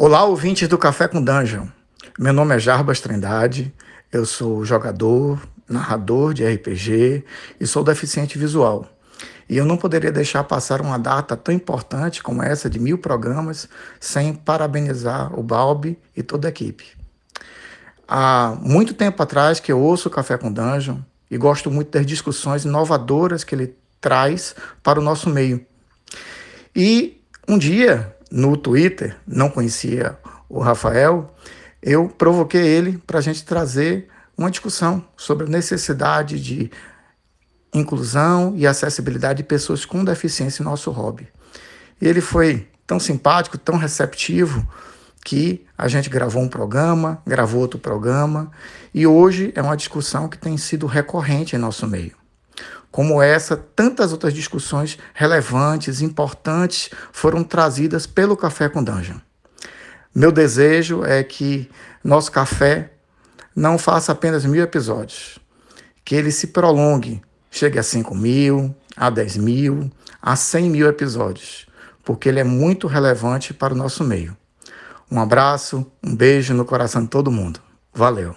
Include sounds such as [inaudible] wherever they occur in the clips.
Olá, ouvintes do Café com Dungeon. Meu nome é Jarbas Trindade, eu sou jogador, narrador de RPG e sou deficiente visual. E eu não poderia deixar passar uma data tão importante como essa de mil programas sem parabenizar o Balbi e toda a equipe. Há muito tempo atrás que eu ouço o Café com Dungeon e gosto muito das discussões inovadoras que ele traz para o nosso meio. E um dia no Twitter, não conhecia o Rafael, eu provoquei ele para a gente trazer uma discussão sobre a necessidade de inclusão e acessibilidade de pessoas com deficiência em nosso hobby. E ele foi tão simpático, tão receptivo, que a gente gravou um programa, gravou outro programa, e hoje é uma discussão que tem sido recorrente em nosso meio. Como essa, tantas outras discussões relevantes, importantes, foram trazidas pelo Café com Dungeon. Meu desejo é que nosso café não faça apenas mil episódios, que ele se prolongue, chegue a 5 mil, a 10 mil, a 100 mil episódios, porque ele é muito relevante para o nosso meio. Um abraço, um beijo no coração de todo mundo. Valeu.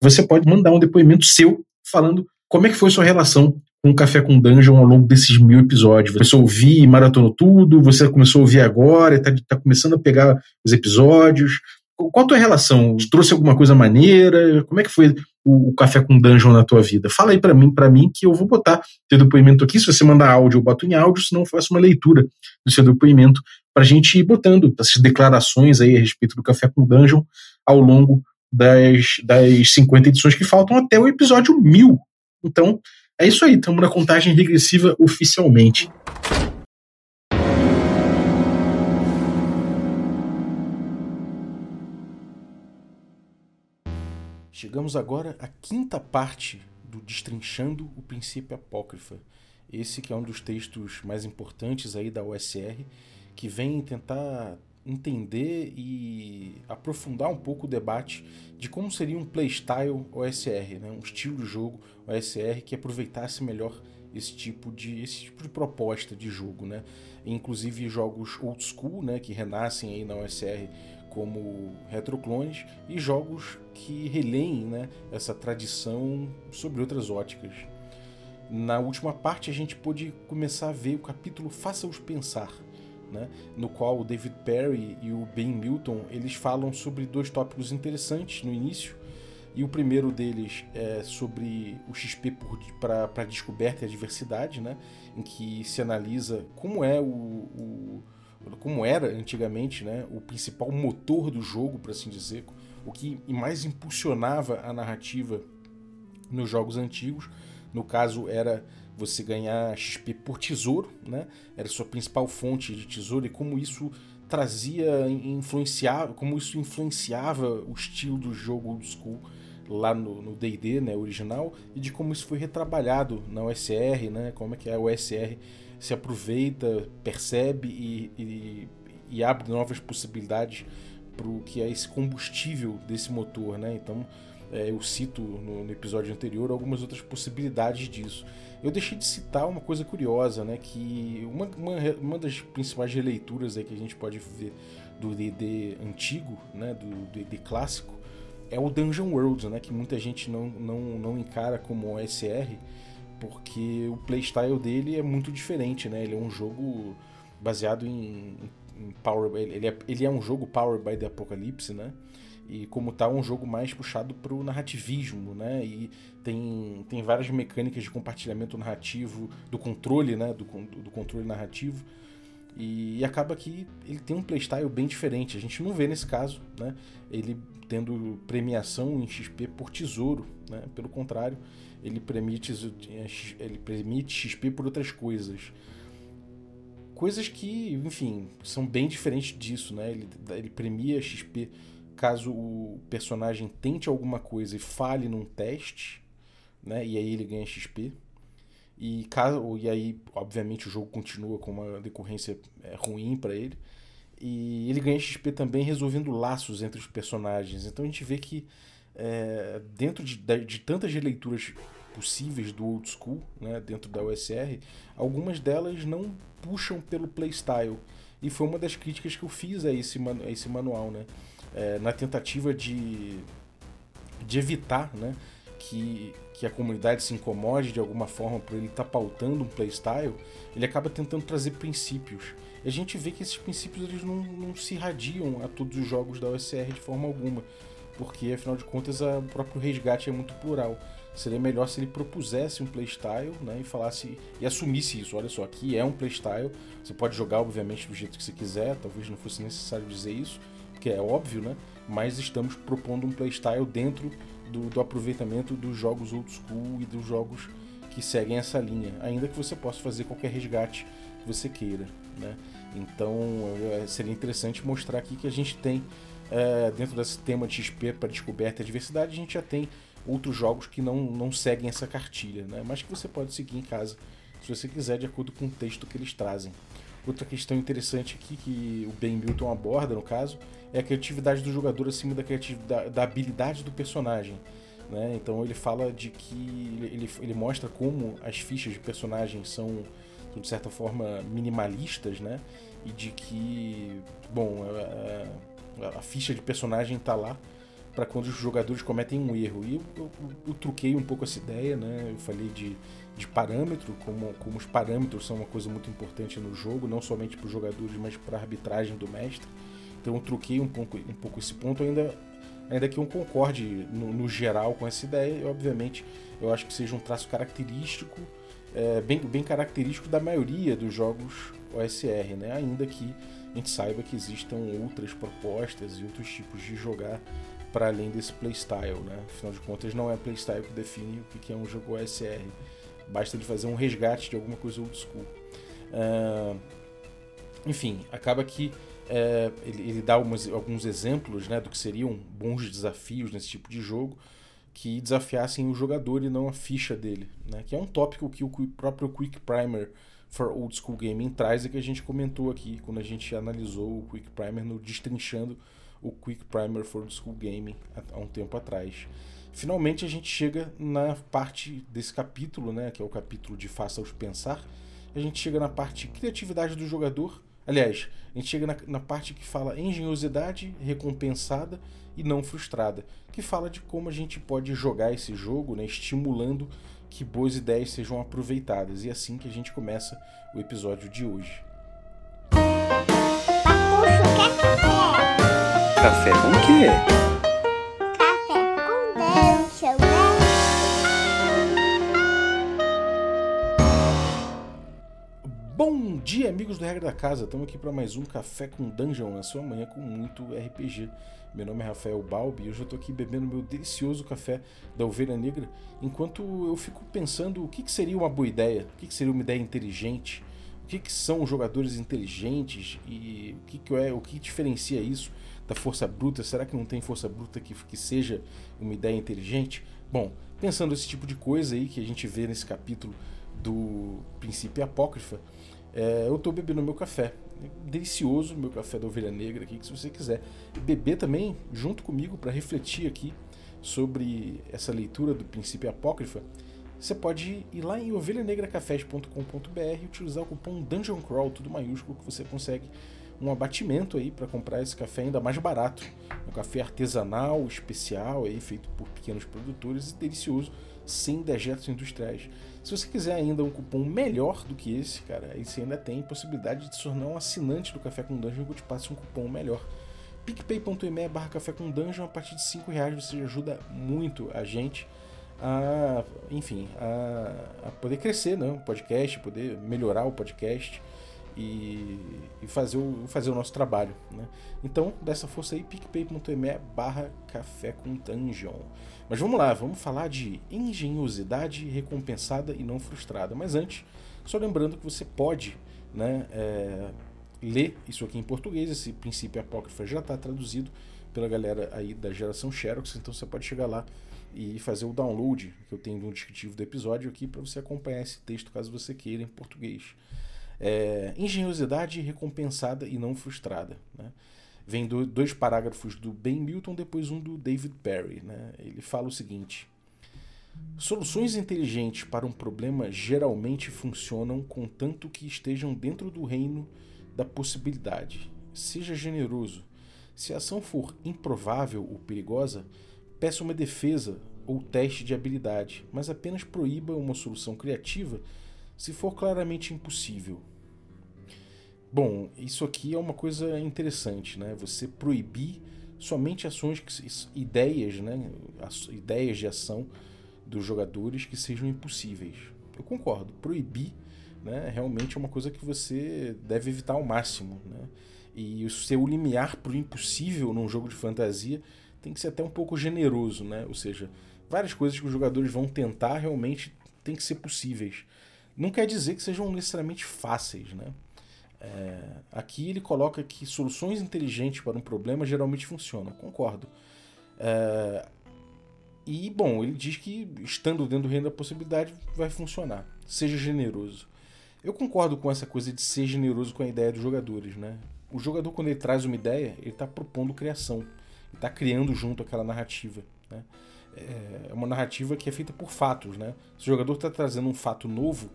Você pode mandar um depoimento seu falando como é que foi sua relação o Café com Dungeon ao longo desses mil episódios? Você começou a ouvir e maratonou tudo? Você começou a ouvir agora? Está tá começando a pegar os episódios? Qual a tua relação? Trouxe alguma coisa maneira? Como é que foi o, o Café com Dungeon na tua vida? Fala aí para mim, para mim que eu vou botar teu depoimento aqui. Se você mandar áudio, eu boto em áudio, senão eu faço uma leitura do seu depoimento para a gente ir botando essas declarações aí a respeito do Café com Dungeon ao longo das, das 50 edições que faltam até o episódio 1000. Então, é isso aí, estamos na contagem regressiva oficialmente. Chegamos agora à quinta parte do Destrinchando o Princípio Apócrifa. Esse que é um dos textos mais importantes aí da OSR, que vem tentar entender e aprofundar um pouco o debate de como seria um playstyle OSR, né? um estilo de jogo OSR que aproveitasse melhor esse tipo de, esse tipo de proposta de jogo. Né? Inclusive jogos old school né? que renascem aí na OSR como retroclones e jogos que releem né? essa tradição sobre outras óticas. Na última parte a gente pôde começar a ver o capítulo Faça-os Pensar, né, no qual o David Perry e o Ben Milton eles falam sobre dois tópicos interessantes no início. E o primeiro deles é sobre o XP para descoberta e a diversidade, né, em que se analisa como é o, o como era antigamente, né, o principal motor do jogo, por assim dizer, o que mais impulsionava a narrativa nos jogos antigos. No caso, era você ganhar XP por tesouro, né? Era sua principal fonte de tesouro e como isso trazia, influenciava, como isso influenciava o estilo do jogo old school lá no D&D, né, original, e de como isso foi retrabalhado na OSR, né? Como é que a OSR se aproveita, percebe e, e, e abre novas possibilidades para o que é esse combustível desse motor, né? Então, é, eu cito no, no, episódio anterior algumas outras possibilidades disso. Eu deixei de citar uma coisa curiosa, né? Que uma, uma, uma das principais releituras aí que a gente pode ver do D&D antigo, né? Do D&D clássico, é o Dungeon World, né? Que muita gente não, não, não encara como OSR, porque o playstyle dele é muito diferente, né? Ele é um jogo baseado em, em Power... Ele é, ele é um jogo Power by the Apocalypse, né? E como tal um jogo mais puxado para o narrativismo, né? E tem, tem várias mecânicas de compartilhamento narrativo, do controle, né? Do, do controle narrativo. E, e, acaba que ele tem um playstyle bem diferente. A gente não vê nesse caso, né? Ele tendo premiação em XP por tesouro, né? Pelo contrário, ele permite, ele permite XP por outras coisas. Coisas que, enfim, são bem diferentes disso, né? Ele, ele premia XP caso o personagem tente alguma coisa e falhe num teste, né? E aí ele ganha XP. E, caso, e aí, obviamente, o jogo continua com uma decorrência é, ruim para ele. E ele ganha XP também resolvendo laços entre os personagens. Então a gente vê que é, dentro de, de tantas releituras possíveis do old school, né, dentro da OSR, algumas delas não puxam pelo playstyle e foi uma das críticas que eu fiz a esse, a esse manual, né? É, na tentativa de, de evitar né, que, que a comunidade se incomode de alguma forma por ele estar tá pautando um playstyle, ele acaba tentando trazer princípios. E a gente vê que esses princípios eles não, não se irradiam a todos os jogos da OSR de forma alguma, porque afinal de contas o próprio resgate é muito plural. Seria melhor se ele propusesse um playstyle né, e falasse e assumisse isso. Olha só, aqui é um playstyle. Você pode jogar, obviamente, do jeito que você quiser. Talvez não fosse necessário dizer isso, porque é óbvio, né? Mas estamos propondo um playstyle dentro do, do aproveitamento dos jogos old school e dos jogos que seguem essa linha. Ainda que você possa fazer qualquer resgate que você queira. Né? Então é, seria interessante mostrar aqui que a gente tem, é, dentro desse tema de XP para descoberta e diversidade, a gente já tem outros jogos que não, não seguem essa cartilha, né? mas que você pode seguir em casa, se você quiser, de acordo com o texto que eles trazem. Outra questão interessante aqui que o Ben Milton aborda, no caso, é a criatividade do jogador acima da, criatividade, da habilidade do personagem. Né? Então ele fala de que. Ele, ele mostra como as fichas de personagem são, de certa forma, minimalistas, né? E de que. Bom, a, a, a ficha de personagem está lá para quando os jogadores cometem um erro. E eu, eu, eu, truquei um pouco essa ideia, né? Eu falei de, de parâmetro, como, como os parâmetros são uma coisa muito importante no jogo, não somente para os jogadores, mas para a arbitragem do mestre. Então eu truquei um pouco, um pouco esse ponto, ainda, ainda que eu concorde no, no geral com essa ideia, e obviamente eu acho que seja um traço característico, é, bem, bem característico da maioria dos jogos OSR, né? ainda que a gente saiba que existam outras propostas e outros tipos de jogar para além desse playstyle, né? Afinal de contas, não é playstyle que define o que é um jogo OSR. Basta de fazer um resgate de alguma coisa old school. Uh, enfim, acaba que uh, ele, ele, dá alguns exemplos né, do que seriam bons desafios nesse tipo de jogo que desafiassem o jogador e não a ficha dele, né? Que é um tópico que o próprio Quick Primer for Old School Gaming traz e que a gente comentou aqui quando a gente analisou o Quick Primer no Destrinchando o Quick Primer for School Gaming há um tempo atrás. Finalmente a gente chega na parte desse capítulo, né, que é o capítulo de Faça-os Pensar. A gente chega na parte criatividade do jogador. Aliás, a gente chega na, na parte que fala engenhosidade recompensada e não frustrada, que fala de como a gente pode jogar esse jogo, né, estimulando que boas ideias sejam aproveitadas. E é assim que a gente começa o episódio de hoje. Café com o quê? Bom dia, amigos do Regra da Casa. Estamos aqui para mais um Café com Dungeon, na sua manhã com muito RPG. Meu nome é Rafael Balbi e hoje eu estou aqui bebendo meu delicioso café da Ovelha Negra, enquanto eu fico pensando o que, que seria uma boa ideia, o que, que seria uma ideia inteligente, o que, que são jogadores inteligentes e o que, que é o que diferencia isso da força bruta. Será que não tem força bruta que, que seja uma ideia inteligente? Bom, pensando esse tipo de coisa aí que a gente vê nesse capítulo do Princípio Apócrifa, é, eu estou bebendo meu café. Delicioso meu café da ovelha negra aqui, que se você quiser beber também junto comigo para refletir aqui sobre essa leitura do princípio apócrifa, você pode ir lá em ovelhanegracafés.com.br e utilizar o cupom Dungeon Crawl, tudo maiúsculo, que você consegue um abatimento aí para comprar esse café ainda mais barato. Um café artesanal, especial, aí, feito por pequenos produtores e delicioso, sem dejetos industriais. Se você quiser ainda um cupom melhor do que esse, cara, aí você ainda tem possibilidade de se tornar um assinante do Café com Dungeon que te passe um cupom melhor. picpay.me barra café com dungeon, a partir de 5 reais você ajuda muito a gente a, enfim, a, a poder crescer, né? O podcast, poder melhorar o podcast e, e, fazer, o, fazer o nosso trabalho. Né? Então, dessa força aí, picpay.me barra café com dungeon. Mas vamos lá, vamos falar de engenhosidade recompensada e não frustrada. Mas antes, só lembrando que você pode né, é, ler isso aqui em português, esse princípio apócrifo já está traduzido pela galera aí da geração Xerox, então você pode chegar lá e fazer o download que eu tenho no descritivo do episódio aqui para você acompanhar esse texto caso você queira em português. É, engenhosidade recompensada e não frustrada. Né? Vem do, dois parágrafos do Ben Milton, depois um do David Perry. Né? Ele fala o seguinte: Soluções inteligentes para um problema geralmente funcionam contanto que estejam dentro do reino da possibilidade. Seja generoso. Se a ação for improvável ou perigosa, peça uma defesa ou teste de habilidade, mas apenas proíba uma solução criativa se for claramente impossível. Bom, isso aqui é uma coisa interessante, né? Você proibir somente ações, que, ideias, né? As, ideias de ação dos jogadores que sejam impossíveis. Eu concordo. Proibir, né? Realmente é uma coisa que você deve evitar ao máximo, né? E o seu limiar para o impossível num jogo de fantasia tem que ser até um pouco generoso, né? Ou seja, várias coisas que os jogadores vão tentar realmente tem que ser possíveis. Não quer dizer que sejam necessariamente fáceis, né? É, aqui ele coloca que soluções inteligentes para um problema geralmente funcionam. Concordo. É, e, bom, ele diz que estando dentro do reino da possibilidade vai funcionar. Seja generoso. Eu concordo com essa coisa de ser generoso com a ideia dos jogadores, né? O jogador, quando ele traz uma ideia, ele está propondo criação. Está criando junto aquela narrativa, né? É uma narrativa que é feita por fatos, né? Se o jogador está trazendo um fato novo,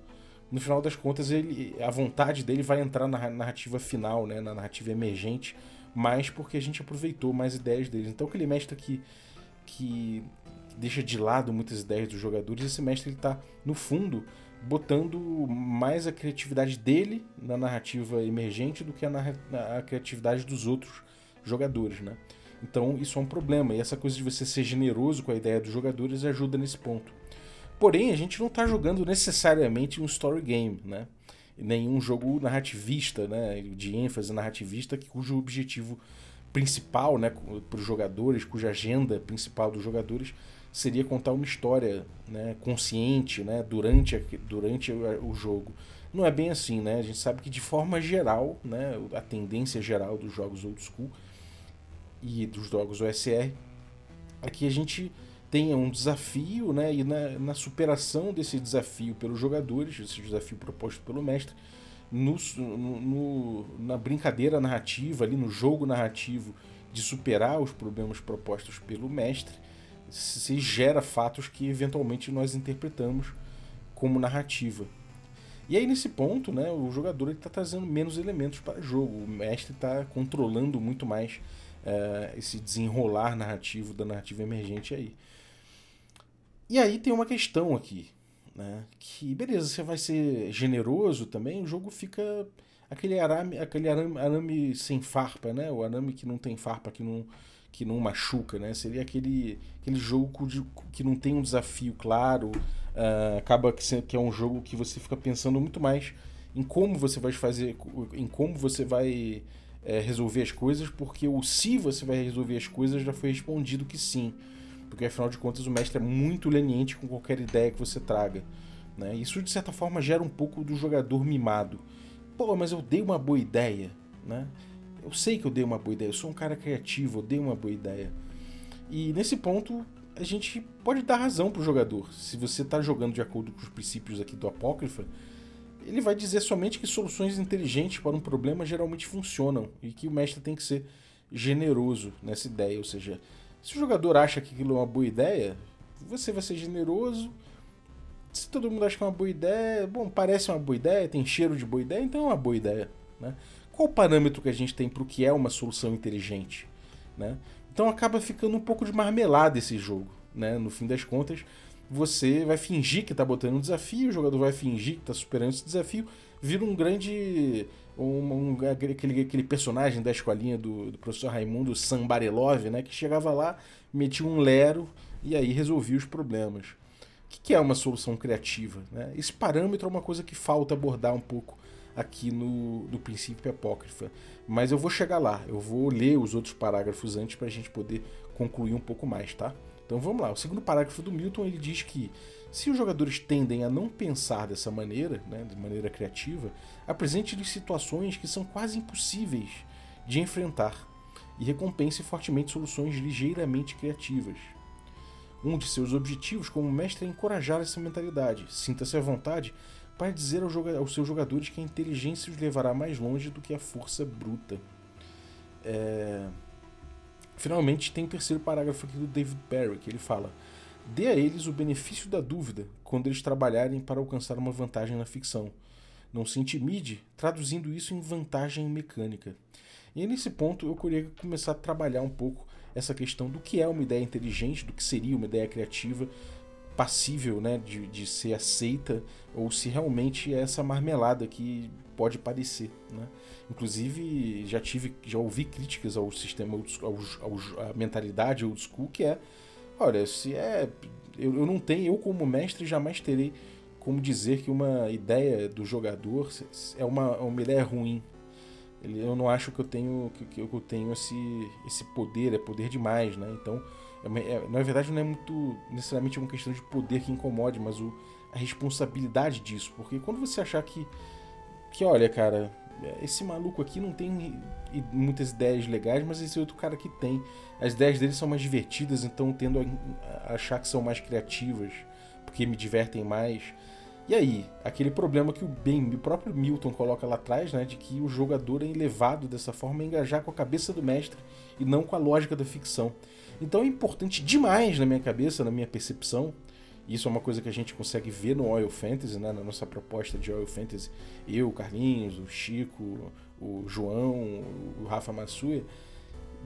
no final das contas, ele, a vontade dele vai entrar na narrativa final, né, na narrativa emergente, mais porque a gente aproveitou mais ideias deles. Então, aquele mestre que, que deixa de lado muitas ideias dos jogadores, esse mestre está, no fundo, botando mais a criatividade dele na narrativa emergente do que a, a criatividade dos outros jogadores, né? Então, isso é um problema. E essa coisa de você ser generoso com a ideia dos jogadores ajuda nesse ponto. Porém, a gente não está jogando necessariamente um story game, né? Nenhum jogo narrativista, né? De ênfase narrativista, cujo objetivo principal, né, para os jogadores, cuja agenda principal dos jogadores seria contar uma história, né, consciente, né, durante, a, durante o jogo. Não é bem assim, né? A gente sabe que de forma geral, né, a tendência geral dos jogos old school e dos jogos OSR é que a gente tenha um desafio, né? E na, na superação desse desafio pelos jogadores, esse desafio proposto pelo mestre, no, no, na brincadeira narrativa, ali no jogo narrativo de superar os problemas propostos pelo mestre, se gera fatos que eventualmente nós interpretamos como narrativa. E aí nesse ponto, né, o jogador está trazendo menos elementos para o jogo, o mestre está controlando muito mais é, esse desenrolar narrativo da narrativa emergente aí. E aí tem uma questão aqui, né? Que beleza, você vai ser generoso também, o jogo fica aquele arame, aquele arame, arame sem farpa, né? O arame que não tem farpa, que não que não machuca, né? Seria aquele, aquele jogo de, que não tem um desafio claro, uh, acaba que, que é um jogo que você fica pensando muito mais em como você vai fazer, em como você vai é, resolver as coisas, porque o se você vai resolver as coisas já foi respondido que sim. Porque afinal de contas o mestre é muito leniente com qualquer ideia que você traga. Né? Isso de certa forma gera um pouco do jogador mimado. Pô, mas eu dei uma boa ideia. Né? Eu sei que eu dei uma boa ideia, eu sou um cara criativo, eu dei uma boa ideia. E nesse ponto a gente pode dar razão pro jogador. Se você está jogando de acordo com os princípios aqui do Apócrifa, ele vai dizer somente que soluções inteligentes para um problema geralmente funcionam e que o mestre tem que ser generoso nessa ideia, ou seja, se o jogador acha que aquilo é uma boa ideia, você vai ser generoso. Se todo mundo acha que é uma boa ideia, bom, parece uma boa ideia, tem cheiro de boa ideia, então é uma boa ideia. Né? Qual o parâmetro que a gente tem para o que é uma solução inteligente? Né? Então acaba ficando um pouco de marmelada esse jogo. Né? No fim das contas, você vai fingir que está botando um desafio, o jogador vai fingir que está superando esse desafio, vira um grande um, um, aquele, aquele personagem da escolinha do, do professor Raimundo Sambarelov, né, que chegava lá, metia um lero e aí resolvia os problemas. O que, que é uma solução criativa? Né? Esse parâmetro é uma coisa que falta abordar um pouco aqui no, no princípio apócrifa. Mas eu vou chegar lá, eu vou ler os outros parágrafos antes para a gente poder concluir um pouco mais, tá? Então vamos lá. O segundo parágrafo do Milton ele diz que se os jogadores tendem a não pensar dessa maneira, né, de maneira criativa, apresente-lhes situações que são quase impossíveis de enfrentar e recompense fortemente soluções ligeiramente criativas. Um de seus objetivos como mestre é encorajar essa mentalidade. Sinta-se à vontade para dizer aos seus jogadores que a inteligência os levará mais longe do que a força bruta. É... Finalmente, tem o terceiro parágrafo aqui do David Perry, que ele fala: Dê a eles o benefício da dúvida quando eles trabalharem para alcançar uma vantagem na ficção. não se intimide, traduzindo isso em vantagem mecânica. E nesse ponto eu queria começar a trabalhar um pouco essa questão do que é uma ideia inteligente, do que seria uma ideia criativa, passível né, de, de ser aceita, ou se realmente é essa marmelada que pode parecer. Né? Inclusive, já tive, já ouvi críticas ao sistema, ao, ao, à mentalidade old school, que é, olha, se é. Eu, eu não tenho, eu como mestre jamais terei como dizer que uma ideia do jogador é uma, uma ideia ruim. Eu não acho que eu tenho que eu tenho esse, esse poder, é poder demais, né? Então, é, é, na verdade, não é muito necessariamente uma questão de poder que incomode, mas o, a responsabilidade disso. Porque quando você achar que, que, olha, cara, esse maluco aqui não tem muitas ideias legais, mas esse outro cara que tem. As ideias dele são mais divertidas, então tendo a achar que são mais criativas, porque me divertem mais. E aí, aquele problema que o, bem, o próprio Milton coloca lá atrás, né, de que o jogador é levado dessa forma a engajar com a cabeça do mestre e não com a lógica da ficção. Então é importante demais na minha cabeça, na minha percepção, isso é uma coisa que a gente consegue ver no Oil Fantasy, né, na nossa proposta de Oil Fantasy, eu, o Carlinhos, o Chico, o João, o Rafa Massuia,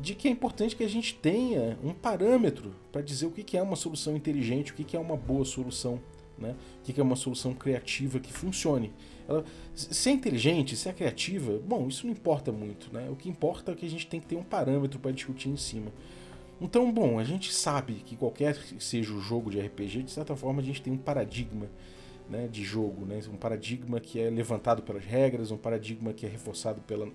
de que é importante que a gente tenha um parâmetro para dizer o que é uma solução inteligente, o que é uma boa solução né? O que é uma solução criativa que funcione? Ela, se é inteligente, se é criativa, bom, isso não importa muito. Né? O que importa é que a gente tem que ter um parâmetro para discutir em cima. Então, bom, a gente sabe que qualquer que seja o jogo de RPG, de certa forma a gente tem um paradigma né, de jogo, né? um paradigma que é levantado pelas regras, um paradigma que é reforçado pela,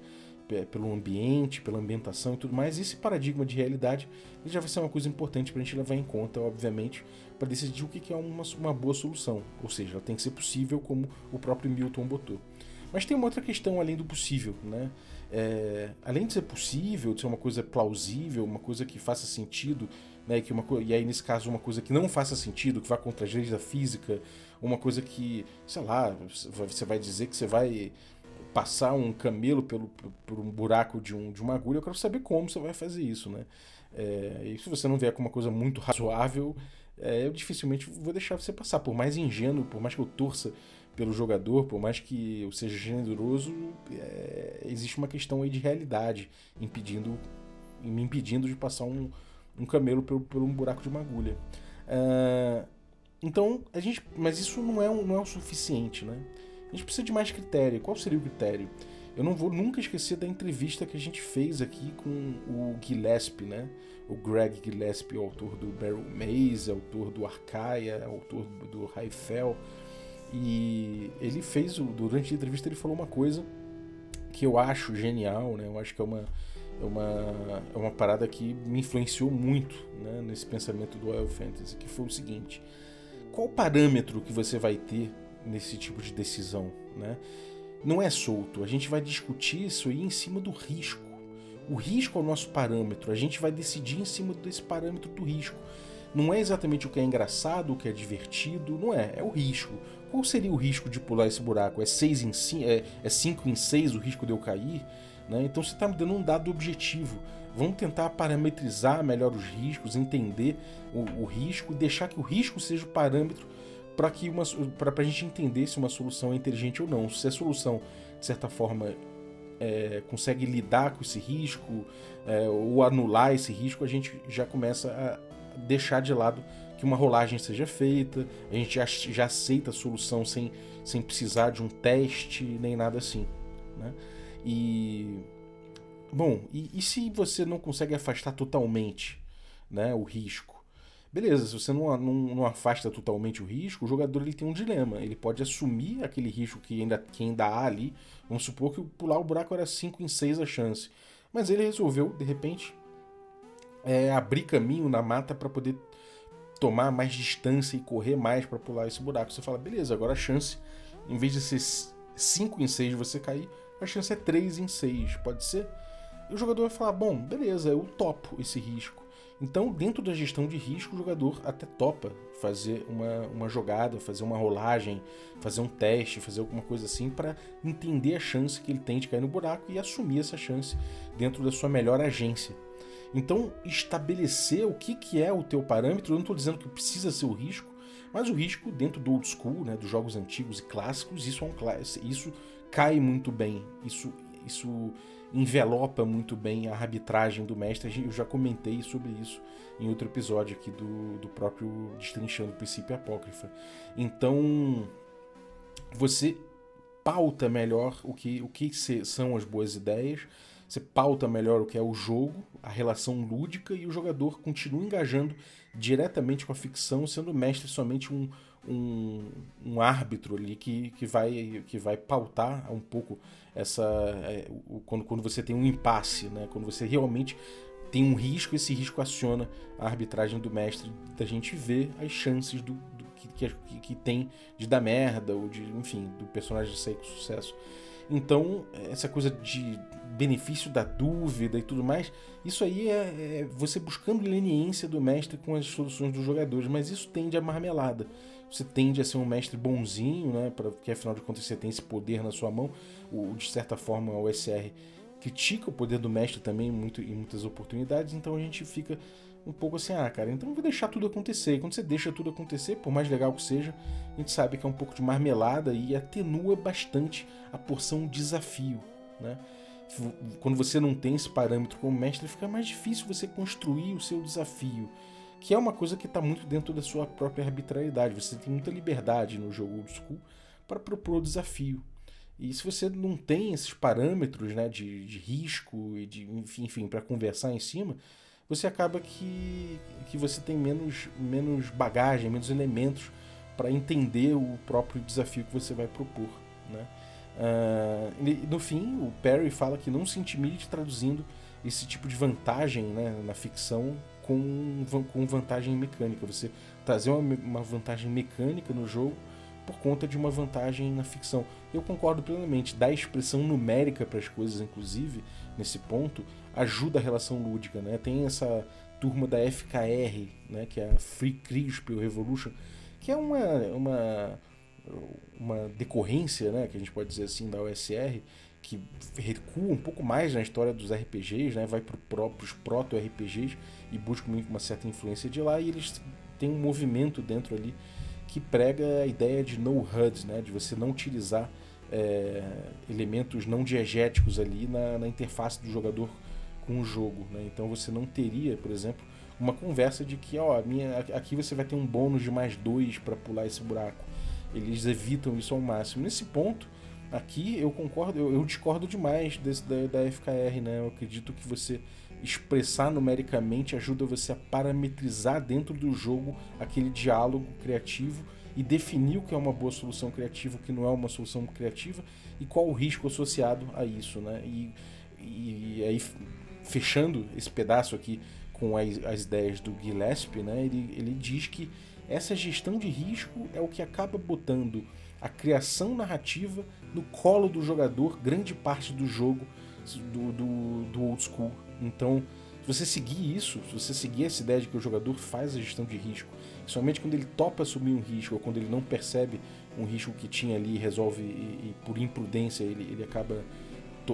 pelo ambiente, pela ambientação e tudo mais. Esse paradigma de realidade já vai ser uma coisa importante para a gente levar em conta, obviamente, para decidir o que é uma, uma boa solução. Ou seja, ela tem que ser possível, como o próprio Milton botou. Mas tem uma outra questão além do possível, né? É, além de ser possível, de ser uma coisa plausível, uma coisa que faça sentido, né? Que uma, e aí nesse caso uma coisa que não faça sentido, que vá contra as leis da física, uma coisa que, sei lá, você vai dizer que você vai passar um camelo pelo, por um buraco de, um, de uma agulha, eu quero saber como você vai fazer isso, né? É, e se você não vier com uma coisa muito razoável, é, eu dificilmente vou deixar você passar. Por mais ingênuo, por mais que eu torça pelo jogador, por mais que eu seja generoso, é, existe uma questão aí de realidade impedindo, me impedindo de passar um, um camelo por, por um buraco de uma agulha. Uh, então, a gente, mas isso não é, um, não é o suficiente, né? A gente precisa de mais critério. Qual seria o critério? Eu não vou nunca esquecer da entrevista que a gente fez aqui com o Gillespie, né? O Greg Gillespie, autor do Barrel Maze, autor do Arcaia, autor do Raifel. E ele fez, durante a entrevista, ele falou uma coisa que eu acho genial, né? Eu acho que é uma, é uma, é uma parada que me influenciou muito né? nesse pensamento do Oil Fantasy, que foi o seguinte: qual parâmetro que você vai ter nesse tipo de decisão, né? não é solto. A gente vai discutir isso aí em cima do risco. O risco é o nosso parâmetro. A gente vai decidir em cima desse parâmetro do risco. Não é exatamente o que é engraçado, o que é divertido, não é. É o risco. Qual seria o risco de pular esse buraco? É 6 em 5, é, é cinco em 6 o risco de eu cair? Né? Então você está me dando um dado objetivo. Vamos tentar parametrizar melhor os riscos, entender o, o risco e deixar que o risco seja o parâmetro para que uma para a gente entender se uma solução é inteligente ou não. Se a solução, de certa forma, é, consegue lidar com esse risco é, ou anular esse risco, a gente já começa a deixar de lado que uma rolagem seja feita, a gente já, já aceita a solução sem, sem precisar de um teste nem nada assim. Né? E. Bom, e, e se você não consegue afastar totalmente né, o risco? Beleza, se você não, não, não, afasta totalmente o risco, o jogador ele tem um dilema. Ele pode assumir aquele risco que ainda, que ainda há ali. Vamos supor que pular o buraco era 5 em 6 a chance. Mas ele resolveu, de repente, é, abrir caminho na mata para poder tomar mais distância e correr mais para pular esse buraco. Você fala, beleza, agora a chance, em vez de ser 5 em 6 você cair, a chance é 3 em 6, pode ser? E o jogador vai falar, bom, beleza, eu topo esse risco. Então, dentro da gestão de risco, o jogador até topa fazer uma, uma jogada, fazer uma rolagem, fazer um teste, fazer alguma coisa assim para entender a chance que ele tem de cair no buraco e assumir essa chance dentro da sua melhor agência. Então, estabelecer o que, que é o teu parâmetro, eu não estou dizendo que precisa ser o risco, Mas o risco dentro do old school, né, dos jogos antigos e clássicos, isso é um isso cai muito bem. Isso isso envelopa muito bem a arbitragem do mestre. Eu já comentei sobre isso em outro episódio aqui do, do próprio Destrinchando o Princípio Apócrifa. Então, você pauta melhor o que, o que são as boas ideias, você pauta melhor o que é o jogo, a relação lúdica e o jogador continua engajando diretamente com a ficção, sendo mestre somente um, um, um árbitro ali que, que, vai, que vai pautar um pouco essa. É, o, quando, quando você tem um impasse, né? quando você realmente tem um risco, esse risco aciona a arbitragem do mestre, da gente ver as chances do, do que, que, que, tem de dar merda, ou de, enfim, do personagem sair com sucesso. Então, essa coisa de benefício da dúvida e tudo mais, isso aí é, é, você buscando leniência do mestre com as soluções dos jogadores, mas isso tende a marmelada. Você tende a ser um mestre bonzinho, né? Porque afinal de contas você tem esse poder na sua mão. O, de certa forma, o SR critica o poder do mestre também muito, em muitas oportunidades, então a gente fica um pouco assim, ah, cara, então vou deixar tudo acontecer. E quando você deixa tudo acontecer, por mais legal que seja, a gente sabe que é um pouco de marmelada e atenua bastante a porção desafio, né? Quando você não tem esse parâmetro como mestre, fica mais difícil você construir o seu desafio, que é uma coisa que está muito dentro da sua própria arbitrariedade. Você tem muita liberdade no jogo old school para propor o desafio. E se você não tem esses parâmetros né, de, de risco e de enfim, enfim para conversar em cima, você acaba que, que você tem menos, menos bagagem, menos elementos para entender o próprio desafio que você vai propor. Né? Uh, no fim, o Perry fala que não se intimide traduzindo esse tipo de vantagem né, na ficção com, com vantagem mecânica. Você trazer uma, uma vantagem mecânica no jogo por conta de uma vantagem na ficção. Eu concordo plenamente. Dar expressão numérica para as coisas, inclusive, nesse ponto, ajuda a relação lúdica, né? Tem essa turma da FKR, né, que é a Free Crispy Revolution, que é uma, uma, uma decorrência, né, que a gente pode dizer assim, da OSR, que recua um pouco mais na história dos RPGs, né, vai para os proto-RPGs e busca uma certa influência de lá, e eles têm um movimento dentro ali que prega a ideia de no HUD, né, de você não utilizar é, elementos não diegéticos ali na, na interface do jogador com o jogo. Né? Então você não teria, por exemplo, uma conversa de que ó, minha, aqui você vai ter um bônus de mais dois para pular esse buraco. Eles evitam isso ao máximo. Nesse ponto, aqui eu concordo, eu, eu discordo demais desse, da, da FKR. Né? Eu acredito que você expressar numericamente ajuda você a parametrizar dentro do jogo aquele diálogo criativo e definir o que é uma boa solução criativa, o que não é uma solução criativa e qual o risco associado a isso, né? E, e, e aí fechando esse pedaço aqui com as, as ideias do Gillespie, né, ele, ele diz que essa gestão de risco é o que acaba botando a criação narrativa no colo do jogador grande parte do jogo do, do, do old school. Então, se você seguir isso, se você seguir essa ideia de que o jogador faz a gestão de risco, somente quando ele topa assumir um risco ou quando ele não percebe um risco que tinha ali e resolve, e, por imprudência ele, ele acaba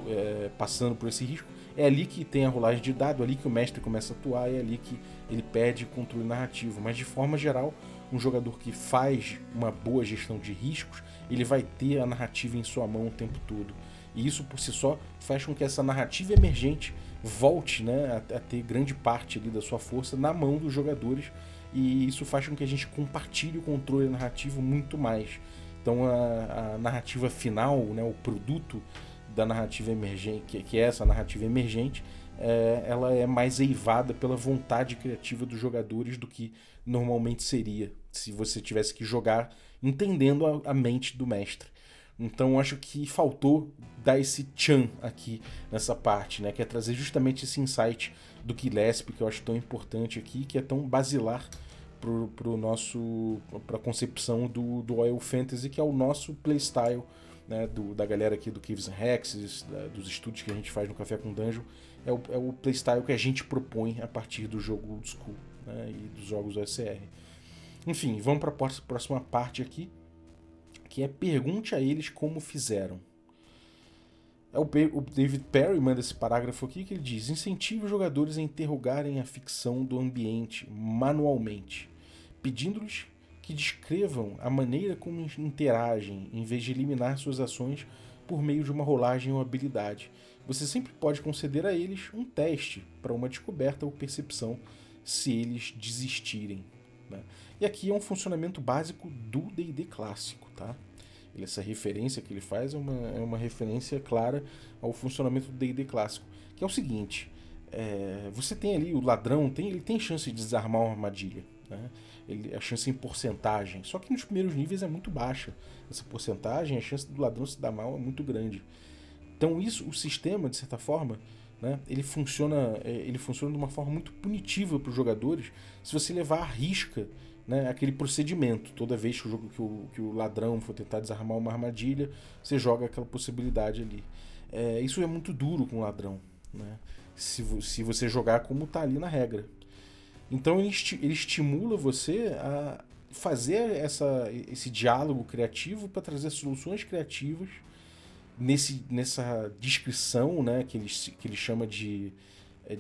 é, passando por esse risco, é ali que tem a rolagem de dado, é ali que o mestre começa a atuar, é ali que ele perde controle narrativo. Mas de forma geral, um jogador que faz uma boa gestão de riscos, ele vai ter a narrativa em sua mão o tempo todo. E isso por si só faz com que essa narrativa emergente volte né, a, a ter grande parte ali da sua força na mão dos jogadores. E isso faz com que a gente compartilhe o controle narrativo muito mais. Então a, a narrativa final, né, o produto da narrativa emergente, que, que é essa narrativa emergente, é, ela é mais eivada pela vontade criativa dos jogadores do que normalmente seria se você tivesse que jogar entendendo a, a mente do mestre. Então acho que faltou dar esse tchan aqui nessa parte, né? Que é trazer justamente esse insight do Gillespie, que eu acho tão importante aqui, que é tão basilar pro, pro nosso para concepção do, do Oil Fantasy, que é o nosso playstyle né, do, da galera aqui do Caves and Hexes, da, dos estudos que a gente faz no Café com Dungeon, é o, é o playstyle que a gente propõe a partir do jogo Old School né, e dos jogos OSR. Enfim, vamos para a próxima parte aqui, que é pergunte a eles como fizeram. É o, o David Perry manda esse parágrafo aqui que ele diz: incentive os jogadores a interrogarem a ficção do ambiente manualmente, pedindo-lhes que descrevam a maneira como interagem, em vez de eliminar suas ações por meio de uma rolagem ou habilidade. Você sempre pode conceder a eles um teste para uma descoberta ou percepção se eles desistirem. Né? E aqui é um funcionamento básico do D&D clássico, tá? Essa referência que ele faz é uma, é uma referência clara ao funcionamento do D&D clássico, que é o seguinte: é, você tem ali o ladrão, tem, ele tem chance de desarmar uma armadilha, né? Ele, a chance em porcentagem. Só que nos primeiros níveis é muito baixa essa porcentagem, a chance do ladrão se dar mal é muito grande. Então isso, o sistema de certa forma, né, ele funciona, é, ele funciona de uma forma muito punitiva para os jogadores se você levar à risca né, aquele procedimento. Toda vez que o, jogo, que, o, que o ladrão for tentar desarmar uma armadilha, você joga aquela possibilidade ali. É, isso é muito duro com o ladrão, né, se, se você jogar como está ali na regra. Então ele, esti ele estimula você a fazer essa, esse diálogo criativo para trazer soluções criativas nesse, nessa descrição né, que, ele, que ele chama de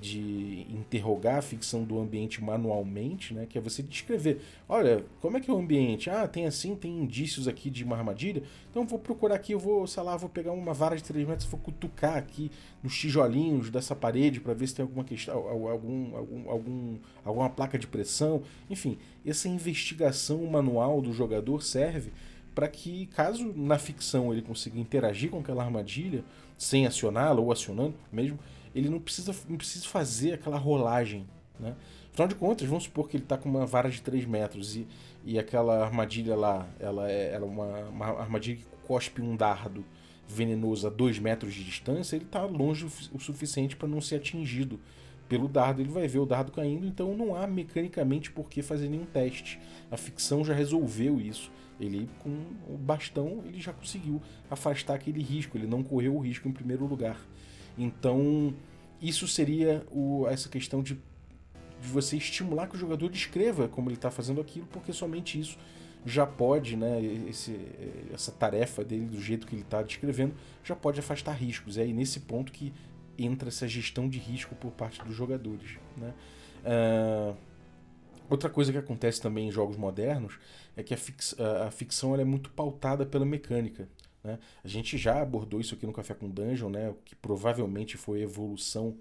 de interrogar a ficção do ambiente manualmente, né? Que é você descrever. Olha, como é que é o ambiente? Ah, tem assim, tem indícios aqui de uma armadilha. Então vou procurar aqui, eu vou, sei lá, vou pegar uma vara de 3 metros, vou cutucar aqui nos tijolinhos dessa parede para ver se tem alguma questão, algum, algum, algum, alguma placa de pressão. Enfim, essa investigação manual do jogador serve para que, caso na ficção ele consiga interagir com aquela armadilha, sem acioná-la ou acionando mesmo, ele não precisa, não precisa fazer aquela rolagem. Né? Afinal de contas, vamos supor que ele está com uma vara de 3 metros e, e aquela armadilha lá, ela é, ela é uma, uma armadilha que cospe um dardo venenoso a 2 metros de distância, ele está longe o suficiente para não ser atingido pelo dardo. Ele vai ver o dardo caindo, então não há mecanicamente por que fazer nenhum teste. A ficção já resolveu isso. Ele, com o bastão, ele já conseguiu afastar aquele risco, ele não correu o risco em primeiro lugar. Então, isso seria o, essa questão de, de você estimular que o jogador descreva como ele está fazendo aquilo, porque somente isso já pode, né, esse, essa tarefa dele, do jeito que ele está descrevendo, já pode afastar riscos. É aí nesse ponto que entra essa gestão de risco por parte dos jogadores. Né? Uh, outra coisa que acontece também em jogos modernos é que a, fix, a, a ficção é muito pautada pela mecânica. Né? A gente já abordou isso aqui no Café com Dungeon, né? que provavelmente foi a evolução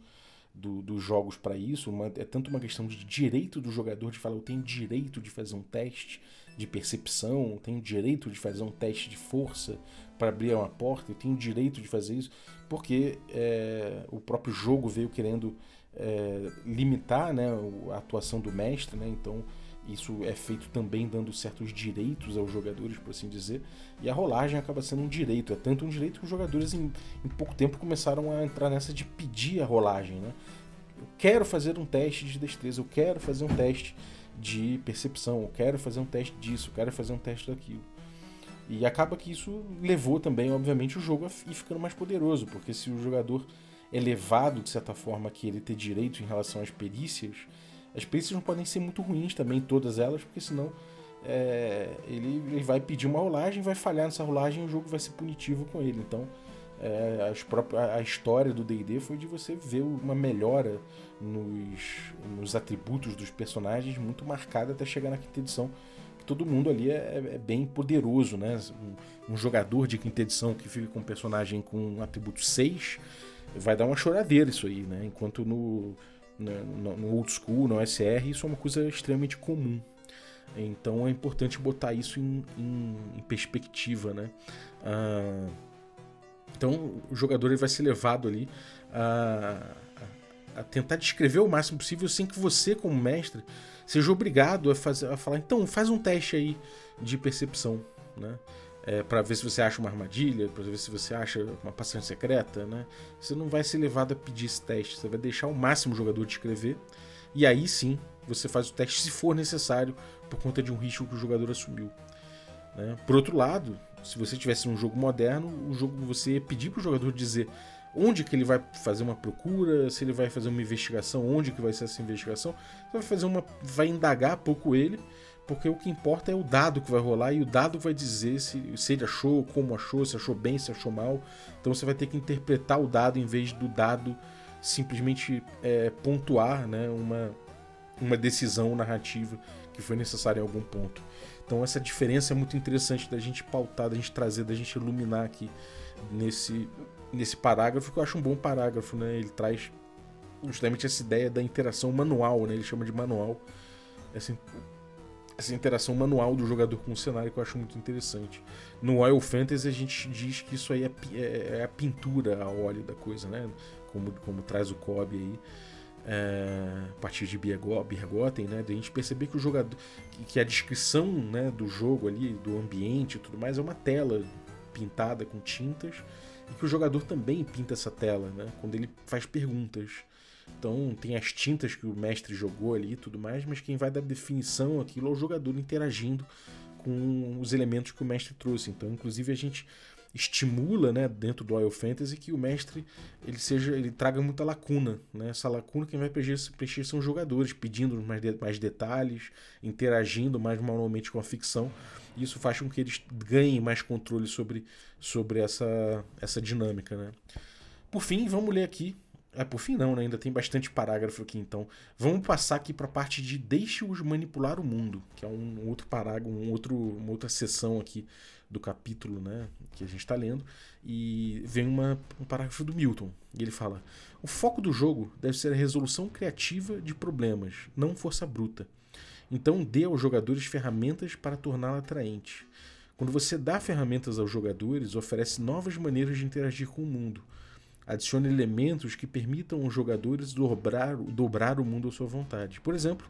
do, dos jogos para isso. Uma, é tanto uma questão de direito do jogador de falar: eu tenho direito de fazer um teste de percepção, eu tenho direito de fazer um teste de força para abrir uma porta, eu tenho direito de fazer isso, porque é, o próprio jogo veio querendo é, limitar né, a atuação do mestre, né? então isso é feito também dando certos direitos aos jogadores, por assim dizer. E a rolagem acaba sendo um direito. É tanto um direito que os jogadores em, em pouco tempo começaram a entrar nessa de pedir a rolagem. Né? Eu quero fazer um teste de destreza, eu quero fazer um teste de percepção, eu quero fazer um teste disso, eu quero fazer um teste daquilo. E acaba que isso levou também, obviamente, o jogo a ir ficando mais poderoso, porque se o jogador é levado, de certa forma, a que ele ter direito em relação às perícias, as perícias não podem ser muito ruins também, todas elas, porque senão é, ele, ele, vai pedir uma rolagem, vai falhar nessa rolagem e o jogo vai ser punitivo com ele. Então, é, as próprias, a história do D&D foi de você ver uma melhora nos, nos atributos dos personagens muito marcada até chegar na quinta edição. Todo mundo ali é, é bem poderoso, né? Um, um, jogador de quinta edição que fica com um personagem com um atributo 6 vai dar uma choradeira isso aí, né? Enquanto no no, no old school, no SR, isso é uma coisa extremamente comum. Então é importante botar isso em, em, em perspectiva, né? Ah, então o jogador ele vai ser levado ali a, a, a, tentar descrever o máximo possível sem que você, como mestre, seja obrigado a, fazer, a falar, então faz um teste aí de percepção, né? É, para ver se você acha uma armadilha, para ver se você acha uma passagem secreta, né? Você não vai ser levado a pedir esse teste, você vai deixar o máximo o jogador de escrever e aí sim você faz o teste se for necessário por conta de um risco que o jogador assumiu. Né? Por outro lado, se você tivesse um jogo moderno, o jogo você ia pedir para o jogador dizer onde que ele vai fazer uma procura, se ele vai fazer uma investigação, onde que vai ser essa investigação, você vai fazer uma, vai indagar pouco ele porque o que importa é o dado que vai rolar e o dado vai dizer se, se ele achou, como achou, se achou bem, se achou mal. Então você vai ter que interpretar o dado em vez do dado simplesmente é, pontuar né, uma, uma decisão narrativa que foi necessária em algum ponto. Então essa diferença é muito interessante da gente pautar, da gente trazer, da gente iluminar aqui nesse, nesse parágrafo, que eu acho um bom parágrafo, né? Ele traz justamente essa ideia da interação manual, né? Ele chama de manual. Essa interação manual do jogador com o cenário que eu acho muito interessante. No Oil Fantasy a gente diz que isso aí é, é, é a pintura a óleo da coisa, né? Como, como traz o Kobe aí. É, a partir de Birgotten, né? De a gente perceber que o jogador. Que, a descrição né, do jogo ali, do ambiente e tudo mais, é uma tela pintada com tintas e que o jogador também pinta essa tela, né? Quando ele faz perguntas. Então tem as tintas que o mestre jogou ali e tudo mais, mas quem vai dar definição aquilo é o jogador interagindo com os elementos que o mestre trouxe. Então, inclusive, a gente estimula, né, dentro do Oil Fantasy que o mestre ele seja ele traga muita lacuna, né? Essa lacuna quem vai preencher, são os jogadores, pedindo mais, de, mais detalhes, interagindo mais manualmente com a ficção. Isso faz com que eles ganhem mais controle sobre, sobre essa, essa dinâmica, né? Por fim, vamos ler aqui é, por fim não, né? Ainda tem bastante parágrafo aqui, então. Vamos passar aqui para a parte de Deixe-os manipular o mundo, que é um outro parágrafo, um outro, uma outra seção aqui do capítulo, né? Que a gente está lendo. E vem uma, um parágrafo do Milton. E ele fala: O foco do jogo deve ser a resolução criativa de problemas, não força bruta. Então dê aos jogadores ferramentas para torná-la atraente. Quando você dá ferramentas aos jogadores, oferece novas maneiras de interagir com o mundo Adicione elementos que permitam aos jogadores dobrar, dobrar o mundo à sua vontade. Por exemplo,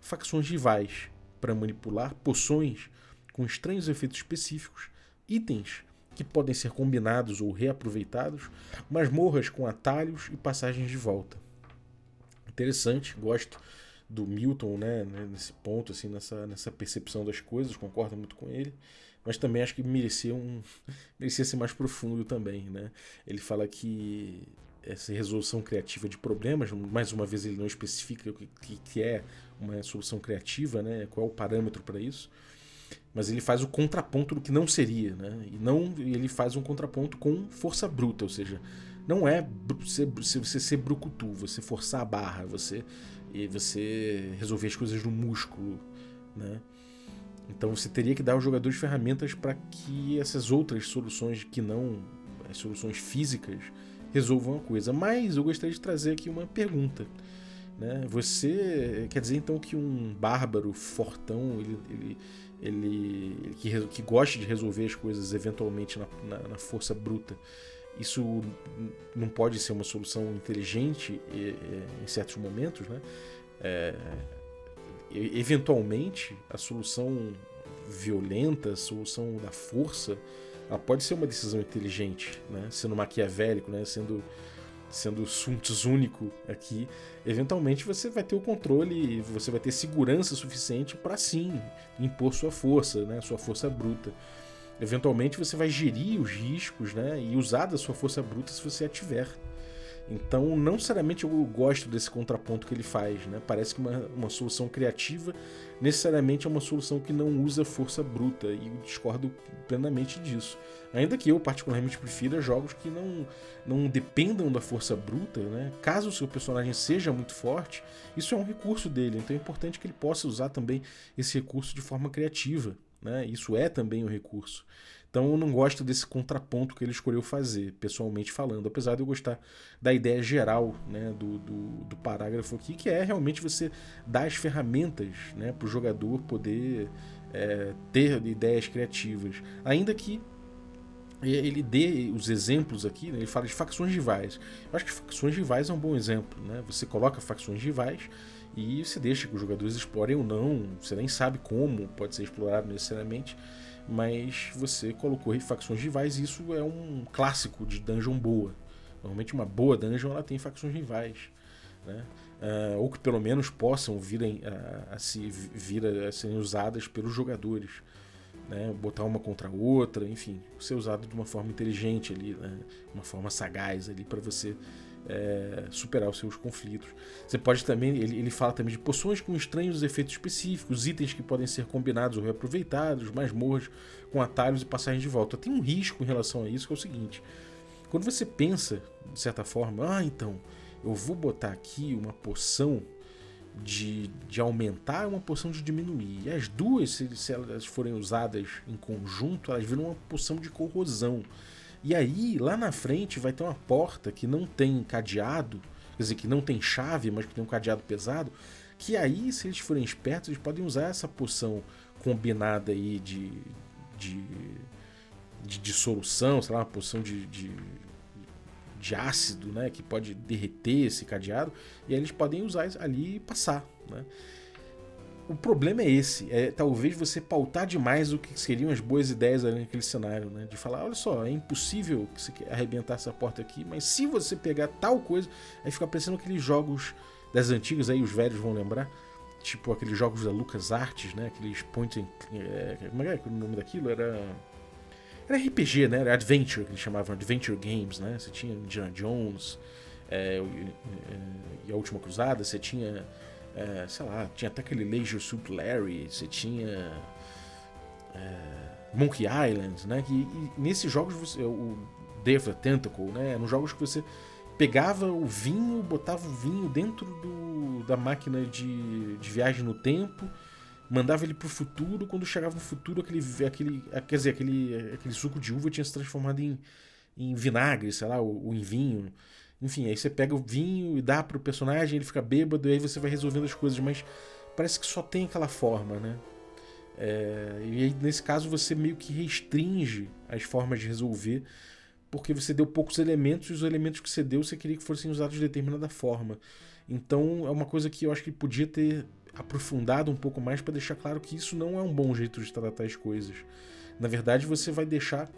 facções rivais para manipular poções com estranhos efeitos específicos, itens que podem ser combinados ou reaproveitados, masmorras com atalhos e passagens de volta. Interessante, gosto do Milton, né, nesse ponto, assim, nessa, nessa percepção das coisas, concordo muito com ele mas também acho que merecia um [laughs] merecia ser mais profundo também, né? Ele fala que essa resolução criativa de problemas, mais uma vez ele não especifica o que, que é uma solução criativa, né? Qual é o parâmetro para isso? Mas ele faz o contraponto do que não seria, né? E não ele faz um contraponto com força bruta, ou seja, não é você, você ser brucutu, você forçar a barra, você e você resolver as coisas no músculo, né? Então você teria que dar aos jogadores ferramentas para que essas outras soluções que não as soluções físicas resolvam a coisa. Mas eu gostaria de trazer aqui uma pergunta. Né? Você quer dizer então que um bárbaro fortão, ele, ele, ele, ele que, que gosta de resolver as coisas eventualmente na, na, na, força bruta, isso não pode ser uma solução inteligente em certos momentos, né? É, eventualmente a solução violenta, a solução da força, ela pode ser uma decisão inteligente, né? sendo maquiavélico, né? sendo sendo suntos único aqui, eventualmente você vai ter o controle, você vai ter segurança suficiente para sim impor sua força, né? sua força bruta. Eventualmente você vai gerir os riscos né? e usar da sua força bruta se você a tiver. Então, não necessariamente eu gosto desse contraponto que ele faz, né? Parece que uma, uma solução criativa necessariamente é uma solução que não usa força bruta, e discordo plenamente disso. Ainda que eu, particularmente, prefira jogos que não, não dependam da força bruta, né? Caso o seu personagem seja muito forte, isso é um recurso dele, então é importante que ele possa usar também esse recurso de forma criativa, né? Isso é também um recurso. Então eu não gosto desse contraponto que ele escolheu fazer, pessoalmente falando, apesar de eu gostar da ideia geral né, do, do, do parágrafo aqui, que é realmente você dar as ferramentas né, para o jogador poder é, ter ideias criativas. Ainda que ele dê os exemplos aqui, né, ele fala de facções rivais. Eu acho que facções rivais é um bom exemplo. Né? Você coloca facções rivais e você deixa que os jogadores explorem ou não, você nem sabe como pode ser explorado necessariamente mas você colocou facções rivais e isso é um clássico de dungeon boa. Normalmente uma boa dungeon ela tem facções rivais, né? Uh, ou que pelo menos possam vir a, a, se, vir a serem usadas pelos jogadores. Né? Botar uma contra a outra, enfim, ser usado de uma forma inteligente ali, né? uma forma sagaz ali para você é, superar os seus conflitos. Você pode também, ele, ele fala também de poções com estranhos efeitos específicos, itens que podem ser combinados ou reaproveitados, masmorras com atalhos e passagens de volta. Tem um risco em relação a isso que é o seguinte: quando você pensa, de certa forma, ah, então, eu vou botar aqui uma poção de, de aumentar uma poção de diminuir. E as duas, se, se elas forem usadas em conjunto, elas viram uma poção de corrosão. E aí, lá na frente, vai ter uma porta que não tem cadeado, quer dizer, que não tem chave, mas que tem um cadeado pesado. Que aí, se eles forem espertos, eles podem usar essa poção combinada aí de, de, de dissolução, sei lá, uma poção de, de, de ácido, né, que pode derreter esse cadeado, e aí eles podem usar ali e passar, né. O problema é esse, é talvez você pautar demais o que seriam as boas ideias ali naquele cenário, né? De falar, olha só, é impossível você arrebentar essa porta aqui, mas se você pegar tal coisa, aí fica parecendo aqueles jogos das antigas aí, os velhos vão lembrar, tipo aqueles jogos da Lucas Arts, né? Aqueles point and, é, como é que é o nome daquilo? Era era RPG, né? Era Adventure, que eles chamavam Adventure Games, né? Você tinha Indiana Jones é, e a Última Cruzada, você tinha, é, sei lá, tinha até aquele Leisure Suit Larry, você tinha é, Monkey Island, né? Que, e nesses jogos, você, o of the Tentacle, né? Eram jogos que você pegava o vinho, botava o vinho dentro do, da máquina de, de viagem no tempo mandava ele pro futuro, quando chegava no futuro, aquele, aquele, quer dizer, aquele, aquele suco de uva tinha se transformado em, em vinagre, sei lá, ou, ou em vinho. Enfim, aí você pega o vinho e dá pro personagem, ele fica bêbado, e aí você vai resolvendo as coisas, mas parece que só tem aquela forma, né? É, e aí, nesse caso, você meio que restringe as formas de resolver, porque você deu poucos elementos e os elementos que você deu você queria que fossem usados de determinada forma. Então, é uma coisa que eu acho que podia ter aprofundado um pouco mais para deixar claro que isso não é um bom jeito de tratar as coisas. Na verdade, você vai deixar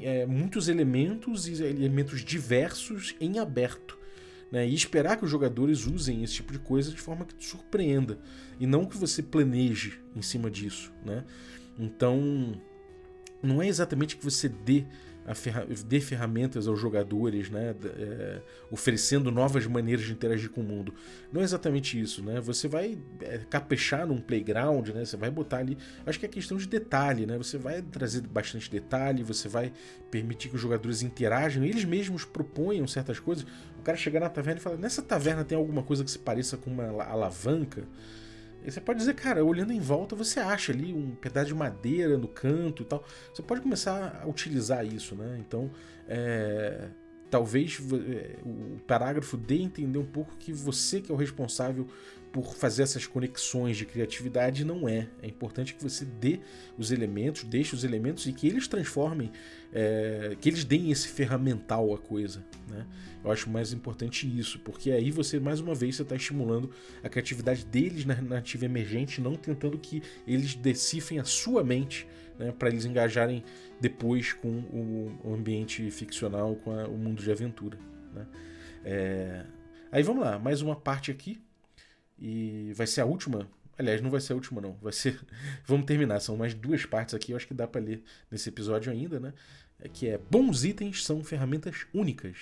é, muitos elementos e elementos diversos em aberto. Né, e esperar que os jogadores usem esse tipo de coisa de forma que te surpreenda. E não que você planeje em cima disso. Né? Então, não é exatamente que você dê ferra dê ferramentas aos jogadores, né, é, oferecendo novas maneiras de interagir com o mundo. Não é exatamente isso, né? Você vai é, caprichar num playground, né? Você vai botar ali. Acho que é questão de detalhe, né? Você vai trazer bastante detalhe, você vai permitir que os jogadores interajam, eles mesmos proponham certas coisas. O cara chegar na taverna e falar: nessa taverna tem alguma coisa que se pareça com uma alavanca? E você pode dizer, cara, olhando em volta, você acha ali um pedaço de madeira no canto e tal. Você pode começar a utilizar isso, né? Então, é, talvez é, o parágrafo dê entender um pouco que você que é o responsável por fazer essas conexões de criatividade não é. É importante que você dê os elementos, deixe os elementos e que eles transformem, é, que eles deem esse ferramental à coisa. Né? Eu acho mais importante isso, porque aí você, mais uma vez, você está estimulando a criatividade deles na narrativa emergente, não tentando que eles decifrem a sua mente né, para eles engajarem depois com o ambiente ficcional, com a, o mundo de aventura. Né? É... Aí vamos lá, mais uma parte aqui e vai ser a última. Aliás, não vai ser a última, não. Vai ser. [laughs] Vamos terminar. São mais duas partes aqui. Eu acho que dá para ler nesse episódio ainda, né? É que é bons itens são ferramentas únicas.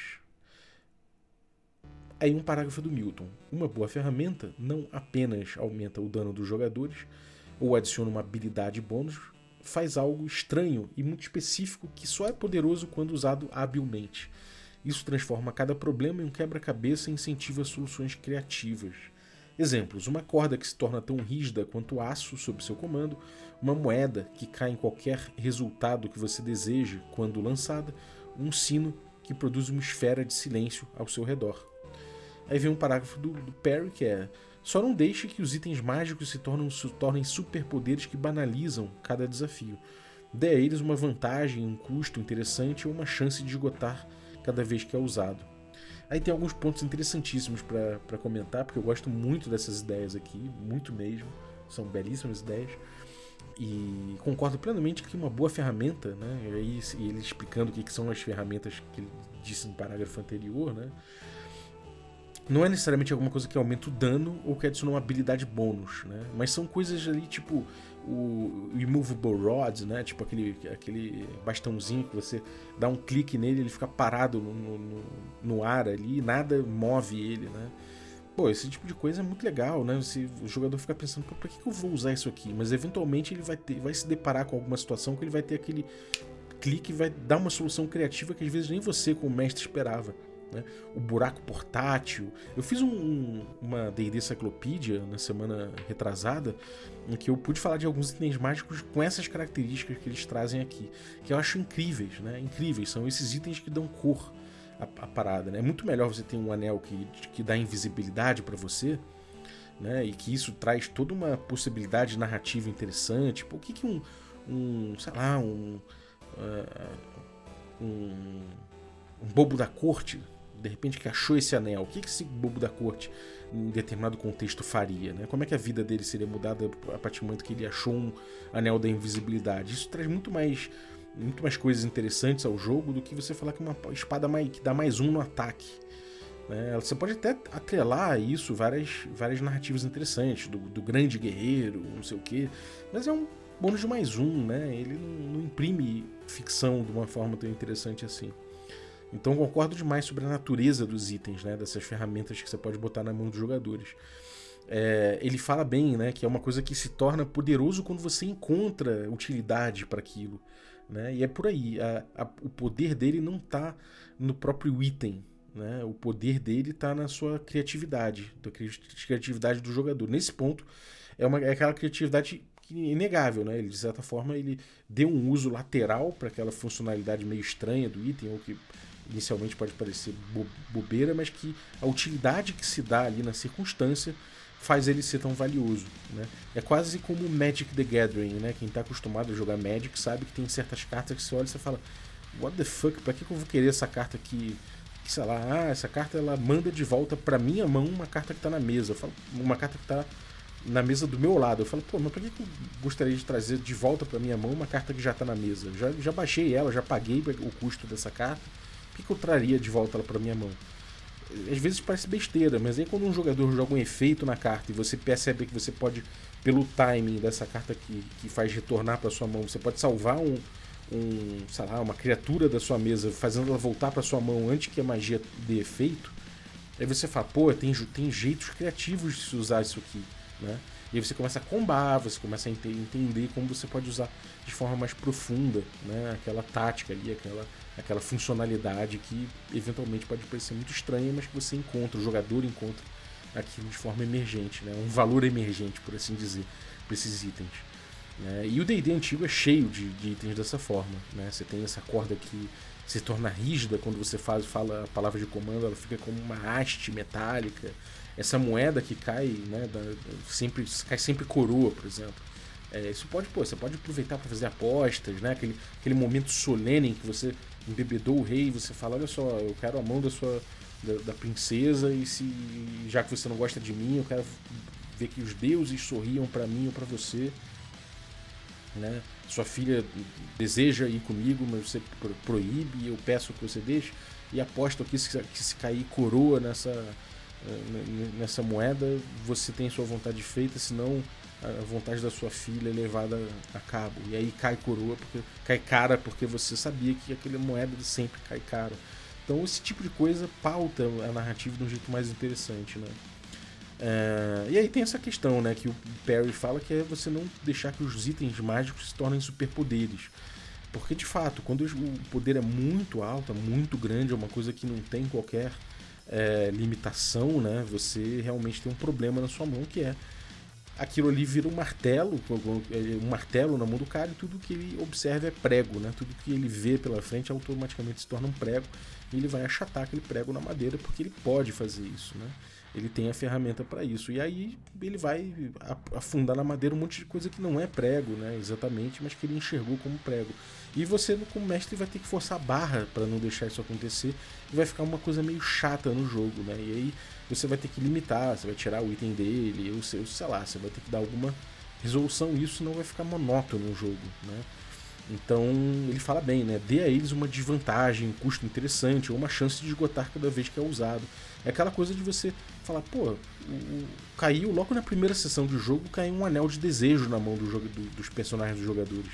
Aí um parágrafo do Milton. Uma boa ferramenta não apenas aumenta o dano dos jogadores ou adiciona uma habilidade bônus, faz algo estranho e muito específico que só é poderoso quando usado habilmente. Isso transforma cada problema em um quebra-cabeça e incentiva soluções criativas. Exemplos: uma corda que se torna tão rígida quanto aço sob seu comando, uma moeda que cai em qualquer resultado que você deseje quando lançada, um sino que produz uma esfera de silêncio ao seu redor. Aí vem um parágrafo do, do Perry que é: só não deixe que os itens mágicos se, se tornem superpoderes que banalizam cada desafio. Dê a eles uma vantagem, um custo interessante ou uma chance de esgotar cada vez que é usado. Aí tem alguns pontos interessantíssimos para comentar, porque eu gosto muito dessas ideias aqui, muito mesmo. São belíssimas ideias. E concordo plenamente que uma boa ferramenta, né? E aí ele explicando o que são as ferramentas que ele disse no parágrafo anterior, né? Não é necessariamente alguma coisa que aumenta o dano ou que adiciona uma habilidade bônus, né? Mas são coisas ali tipo o Immovable Rod, né? Tipo aquele, aquele bastãozinho que você dá um clique nele ele fica parado no, no, no ar ali, nada move ele, né? Pô, esse tipo de coisa é muito legal, né? Se o jogador fica pensando, por que, que eu vou usar isso aqui? Mas eventualmente ele vai, ter, vai se deparar com alguma situação que ele vai ter aquele clique e vai dar uma solução criativa que às vezes nem você, como mestre, esperava. Né? o buraco portátil. Eu fiz um, uma D&D Cyclopedia na semana retrasada em que eu pude falar de alguns itens mágicos com essas características que eles trazem aqui, que eu acho incríveis, né? Incríveis, são esses itens que dão cor à, à parada, né? É muito melhor você ter um anel que, que dá invisibilidade para você, né? E que isso traz toda uma possibilidade narrativa interessante. Pô, o que que um, um sei lá, um, uh, um, um bobo da corte de repente que achou esse anel, o que esse bobo da corte em determinado contexto faria, né? Como é que a vida dele seria mudada a partir do momento que ele achou um anel da invisibilidade? Isso traz muito mais muito mais coisas interessantes ao jogo do que você falar que uma espada mais, que dá mais um no ataque. Né? Você pode até atrelar a isso várias, várias narrativas interessantes, do, do grande guerreiro, não sei o quê, mas é um bônus de mais um, né? Ele não, não imprime ficção de uma forma tão interessante assim. Então concordo demais sobre a natureza dos itens, né? Dessas ferramentas que você pode botar na mão dos jogadores. É, ele fala bem, né? Que é uma coisa que se torna poderoso quando você encontra utilidade para aquilo. Né? E é por aí. A, a, o poder dele não está no próprio item. Né? O poder dele está na sua criatividade, da criatividade do jogador. Nesse ponto, é, uma, é aquela criatividade inegável, né? Ele, de certa forma, ele deu um uso lateral para aquela funcionalidade meio estranha do item, ou que inicialmente pode parecer bobeira, mas que a utilidade que se dá ali na circunstância faz ele ser tão valioso. Né? É quase como Magic the Gathering, né? Quem está acostumado a jogar Magic sabe que tem certas cartas que você olha e você fala What the fuck, pra que, eu vou querer essa carta aqui? Que, sei lá, ah, essa carta ela manda de volta pra minha mão uma carta que está na mesa. Falo, uma carta que está na mesa do meu lado. Eu falo, pô, mas pra que, eu gostaria de trazer de volta pra minha mão uma carta que já está na mesa? Já, já baixei ela, já paguei o custo dessa carta que, que eu traria de volta ela para minha mão? Às vezes parece besteira, mas aí quando um jogador joga um efeito na carta e você percebe que você pode, pelo timing dessa carta que, que faz retornar para sua mão, você pode salvar um, um, sei lá, uma criatura da sua mesa, fazendo ela voltar para sua mão antes que a magia dê efeito. Aí você fala, pô, tem, tem jeitos criativos de se usar isso aqui, né? E aí você começa a combar, você começa a entender como você pode usar de forma mais profunda, né? Aquela tática ali, aquela aquela funcionalidade que eventualmente pode parecer muito estranha, mas que você encontra, o jogador encontra aquilo de forma emergente, né? um valor emergente, por assim dizer, para esses itens. Né? E o D&D antigo é cheio de, de, itens dessa forma. Né? Você tem essa corda que se torna rígida quando você faz, fala a palavra de comando, ela fica como uma haste metálica. Essa moeda que cai, né, da, sempre, cai sempre coroa, por exemplo. É, isso pode, pô, você pode aproveitar para fazer apostas, né? Aquele, aquele momento solene em que você embebedou o rei, você fala, olha só, eu quero a mão da sua da, da, princesa e se já que você não gosta de mim, eu quero ver que os deuses sorriam para mim ou para você, né? Sua filha deseja ir comigo, mas você proíbe, eu peço que você deixe e aposto aqui que se cair coroa nessa eh, nessa moeda, você tem sua vontade feita, senão a vontade da sua filha é levada a cabo. E aí cai coroa, porque cai cara, porque você sabia que aquela moeda sempre cai cara. Então esse tipo de coisa pauta a narrativa de um jeito mais interessante, né? É, e aí tem essa questão, né, que o Perry fala que é você não deixar que os itens mágicos se tornem superpoderes. Porque de fato, quando o poder é muito alto, é muito grande, é uma coisa que não tem qualquer é, limitação, né, você realmente tem um problema na sua mão que é aquilo ali vira um martelo, um martelo na mão do cara e tudo que ele observa é prego, né? Tudo que ele vê pela frente automaticamente se torna um prego e ele vai achatar aquele prego na madeira porque ele pode fazer isso, né? Ele tem a ferramenta para isso. E aí ele vai afundar na madeira um monte de coisa que não é prego, né? Exatamente, mas que ele enxergou como prego. E você, como mestre, vai ter que forçar a barra para não deixar isso acontecer. E vai ficar uma coisa meio chata no jogo, né? E aí você vai ter que limitar, você vai tirar o item dele, ou sei, sei lá, você vai ter que dar alguma resolução isso, senão vai ficar monótono no jogo, né? Então ele fala bem, né? Dê a eles uma desvantagem, um custo interessante, ou uma chance de esgotar cada vez que é usado. É aquela coisa de você falar, pô, caiu logo na primeira sessão do jogo, caiu um anel de desejo na mão do jogo, do, dos personagens dos jogadores.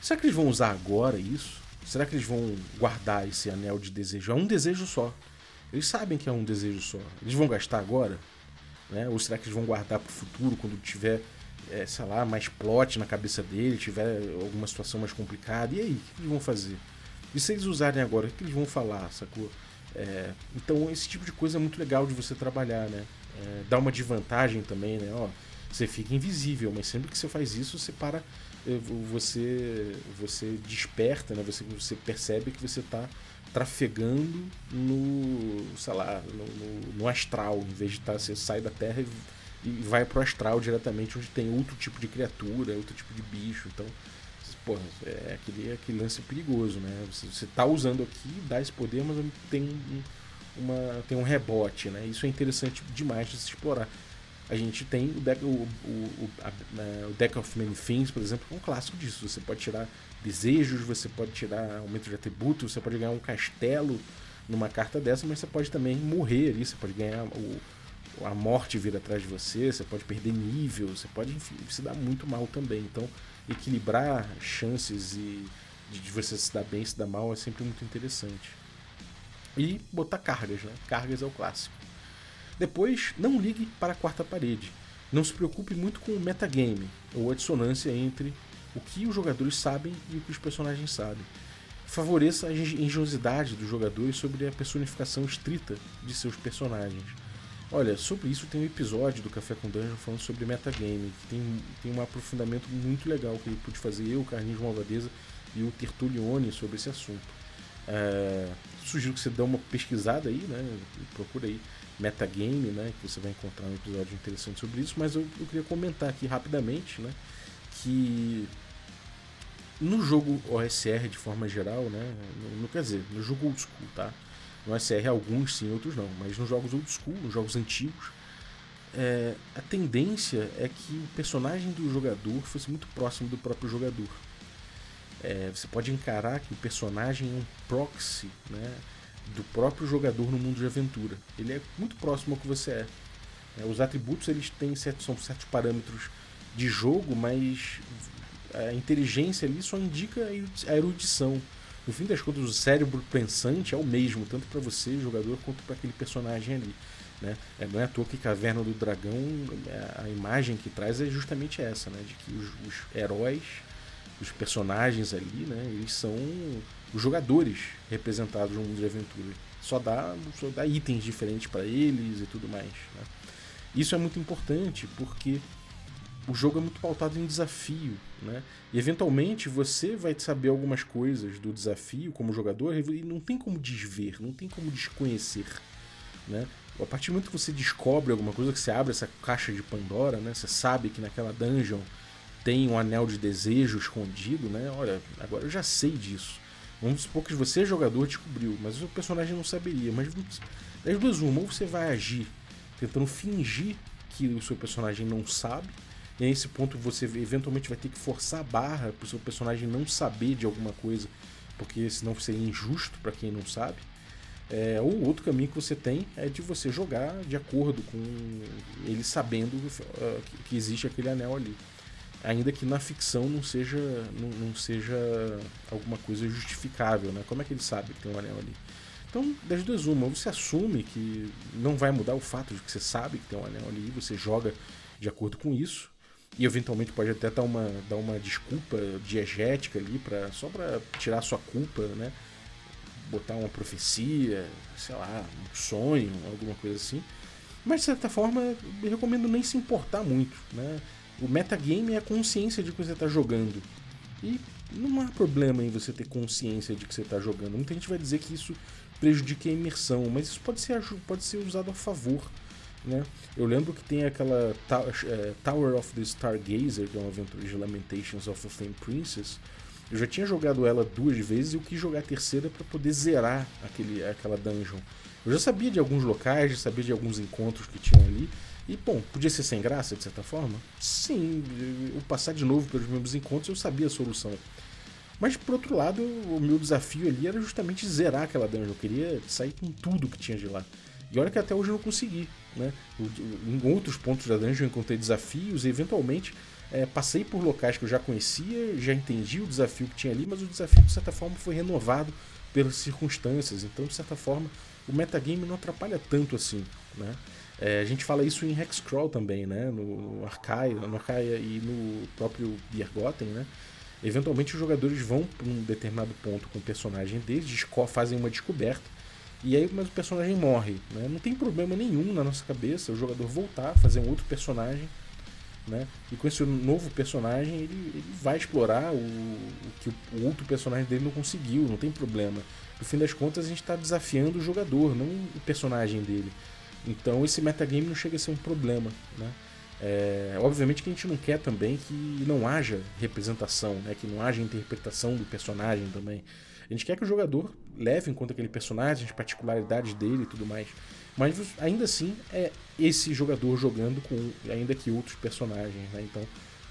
Será que eles vão usar agora isso? Será que eles vão guardar esse anel de desejo? É um desejo só. Eles sabem que é um desejo só. Eles vão gastar agora? Né? Ou será que eles vão guardar para o futuro, quando tiver, é, sei lá, mais plot na cabeça dele, tiver alguma situação mais complicada? E aí, o que eles vão fazer? E se eles usarem agora, o que eles vão falar, sacou? É, então esse tipo de coisa é muito legal de você trabalhar, né? É, dá uma desvantagem também, né? Ó, você fica invisível, mas sempre que você faz isso, você para, é, você, você desperta, né? Você, você percebe que você está trafegando no, sei lá, no, no, no, astral, em vez de estar, tá, você sai da Terra e, e vai pro astral diretamente, onde tem outro tipo de criatura, outro tipo de bicho, então porra, é aquele, aquele lance perigoso, né? Você, você tá usando aqui, dá esse poder, mas tem um, uma, tem um rebote, né? Isso é interessante demais de se explorar. A gente tem o deck, o, o, o, a, né, o deck of Many Things, por exemplo, que é um clássico disso. Você pode tirar desejos, você pode tirar aumento de atributo, você pode ganhar um castelo numa carta dessa, mas você pode também morrer ali, você pode ganhar o, a morte vir atrás de você, você pode perder nível, você pode, enfim, se dar muito mal também. Então, equilibrar chances e de você se dar bem se dar mal é sempre muito interessante. E botar cargas, né? Cargas é o clássico. Depois, não ligue para a quarta parede. Não se preocupe muito com o metagame, ou a dissonância entre o que os jogadores sabem e o que os personagens sabem. Favoreça a engenhosidade dos jogadores sobre a personificação estrita de seus personagens. Olha, sobre isso tem um episódio do Café com Dungeon falando sobre metagame, que tem, tem um aprofundamento muito legal que ele pude fazer, eu, Carlinhos Malvadeza e o Tertulione sobre esse assunto. É, sugiro que você dê uma pesquisada aí, né? Procura aí metagame, né? Que você vai encontrar um episódio interessante sobre isso, mas eu, eu queria comentar aqui rapidamente, né? Que no jogo OSR de forma geral, né? No, quer dizer, no jogo old school, tá? No SR alguns sim, outros não. Mas nos jogos old school, nos jogos antigos, é, a tendência é que o personagem do jogador fosse muito próximo do próprio jogador. É, você pode encarar que o personagem é um proxy né, do próprio jogador no mundo de aventura. Ele é muito próximo ao que você é. é os atributos eles têm certos, são certos parâmetros de jogo, mas a inteligência ali só indica a erudição no fim das contas, o cérebro pensante é o mesmo, tanto para você, jogador, quanto para aquele personagem ali. Né? É, não é à toa que Caverna do Dragão, é, a imagem que traz é justamente essa, né? de que os, os heróis, os personagens ali, né? eles são os jogadores representados no mundo de aventura. Só dá, só dá itens diferentes para eles e tudo mais. Né? Isso é muito importante porque o jogo é muito pautado em desafio, né? E eventualmente você vai saber algumas coisas do desafio como jogador e não tem como desver, não tem como desconhecer, né? A partir do momento que você descobre alguma coisa, que você abre essa caixa de Pandora, né? Você sabe que naquela dungeon tem um anel de desejo escondido, né? Olha, agora eu já sei disso. Vamos supor que você, jogador, descobriu, mas o personagem não saberia. Mas das duas, uma, ou você vai agir tentando fingir que o seu personagem não sabe, e nesse ponto você eventualmente vai ter que forçar a barra para o seu personagem não saber de alguma coisa, porque senão seria injusto para quem não sabe. É, ou outro caminho que você tem é de você jogar de acordo com ele sabendo uh, que existe aquele anel ali. Ainda que na ficção não seja, não, não, seja alguma coisa justificável, né? Como é que ele sabe que tem um anel ali? Então, das duas uma, você assume que não vai mudar o fato de que você sabe que tem um anel ali, você joga de acordo com isso, e eventualmente pode até dar uma, dar uma desculpa diegética ali, pra, só para tirar sua culpa, né? Botar uma profecia, sei lá, um sonho, alguma coisa assim. Mas de certa forma, eu recomendo nem se importar muito, né? O metagame é a consciência de que você está jogando. E não há problema em você ter consciência de que você está jogando. Muita gente vai dizer que isso prejudica a imersão, mas isso pode ser, pode ser usado a favor né? Eu lembro que tem aquela é, Tower of the Stargazer, que é uma aventura de Lamentations of a Flame Princess. Eu já tinha jogado ela duas vezes e eu quis jogar a terceira para poder zerar aquele, aquela dungeon. Eu já sabia de alguns locais, já sabia de alguns encontros que tinham ali. E, bom, podia ser sem graça, de certa forma? Sim, eu passar de novo pelos mesmos encontros eu sabia a solução. Mas, por outro lado, o meu desafio ali era justamente zerar aquela dungeon. Eu queria sair com tudo que tinha de lá. E olha que até hoje eu não consegui. Né? Em outros pontos da dungeon eu encontrei desafios e eventualmente é, passei por locais que eu já conhecia, já entendi o desafio que tinha ali, mas o desafio de certa forma foi renovado pelas circunstâncias. Então, de certa forma, o metagame não atrapalha tanto assim. Né? É, a gente fala isso em Hexcrawl também, né? no, no Arcaia, no Arcaia e no próprio Biergotten, né? Eventualmente os jogadores vão para um determinado ponto com o personagem deles, fazem uma descoberta E aí, mas o personagem morre. Né? Não tem problema nenhum na nossa cabeça o jogador voltar, fazer um outro personagem. Né? E com esse novo personagem, ele, ele vai explorar o, o que o, outro personagem dele não conseguiu, não tem problema. No fim das contas, a gente está desafiando o jogador, não o personagem dele. Então, esse metagame não chega a ser um problema. Né? É, obviamente que a gente não quer também que não haja representação, né? que não haja interpretação do personagem também. A gente quer que o jogador leve em conta aquele personagem, as particularidades dele e tudo mais. Mas ainda assim é esse jogador jogando com ainda que outros personagens. Né? Então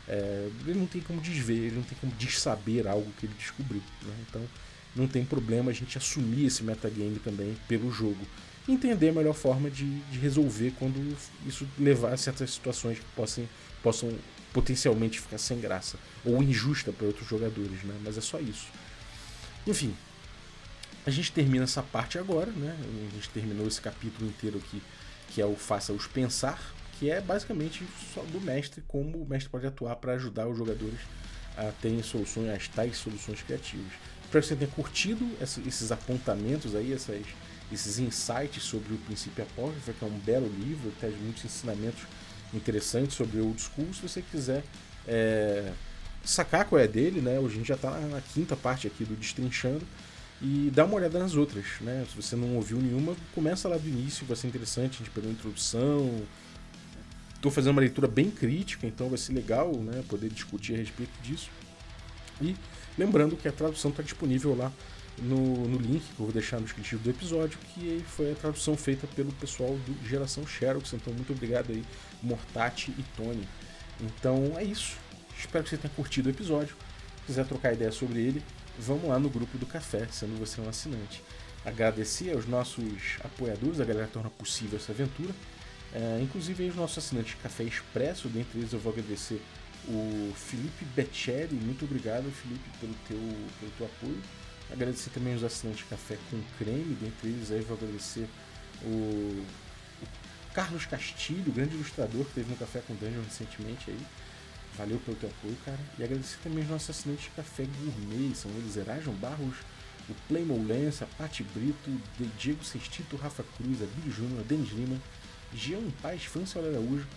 é, ele não tem como desver, ele não tem como dessaber algo que ele descobriu. Né? Então não tem problema a gente assumir esse metagame também pelo jogo entender a melhor forma de, de resolver quando isso levar a certas situações que possam, possam potencialmente ficar sem graça ou injusta para outros jogadores, né? Mas é só isso. Enfim, a gente termina essa parte agora, né? A gente terminou esse capítulo inteiro aqui, que é o Faça-os Pensar, que é basicamente só do mestre, como o mestre pode atuar para ajudar os jogadores a terem soluções, as tais soluções criativas. Espero que você tenha curtido esses apontamentos aí, essas esses insights sobre o princípio apócrifo, que é um belo livro, traz muitos ensinamentos interessantes sobre old school. Se você quiser é, sacar qual é dele, né? Hoje a gente já está na quinta parte aqui do Destrinchando e dá uma olhada nas outras, né? Se você não ouviu nenhuma, começa lá do início, vai ser interessante, a gente pegou a introdução. Estou fazendo uma leitura bem crítica, então vai ser legal, né? Poder discutir a respeito disso. E lembrando que a tradução está disponível lá no, no link que eu vou deixar no descritivo do episódio, que foi a tradução feita pelo pessoal do Geração Xerox. Então, muito obrigado aí, Mortati e Tony. Então é isso. Espero que você tenha curtido o episódio. Se quiser trocar ideia sobre ele, vamos lá no grupo do café, sendo você um assinante. Agradecer aos nossos apoiadores, a galera que torna possível essa aventura. É, inclusive os nossos assinantes Café Expresso, dentre eles eu vou agradecer o Felipe Beccelli. Muito obrigado, Felipe, pelo teu, pelo teu apoio. Agradecer também os assinantes Café com Creme, dentre eles aí vou agradecer o, o Carlos Castilho, grande ilustrador que teve no Café com Dungeon recentemente aí. Valeu pelo teu apoio, cara. E agradecer também os nossos assinantes de Café Gourmet, são eles Erajon Barros, o Playmo Lença, Pati Brito, Diego Sextito, Rafa Cruz, Abílio Júnior, Denis Lima, Jean Paz, França Araújo,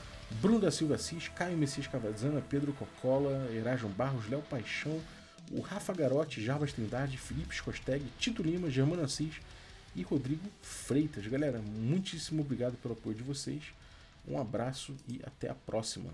Bruno da Silva Assis, Caio Messias Cavazana, Pedro Cocola, Erajon Barros, Léo Paixão, o Rafa Garotti, Jarbas Trindade, Felipe Scosteg, Tito Lima, Germano Assis e Rodrigo Freitas. Galera, muitíssimo obrigado pelo apoio de vocês. Um abraço e até a próxima.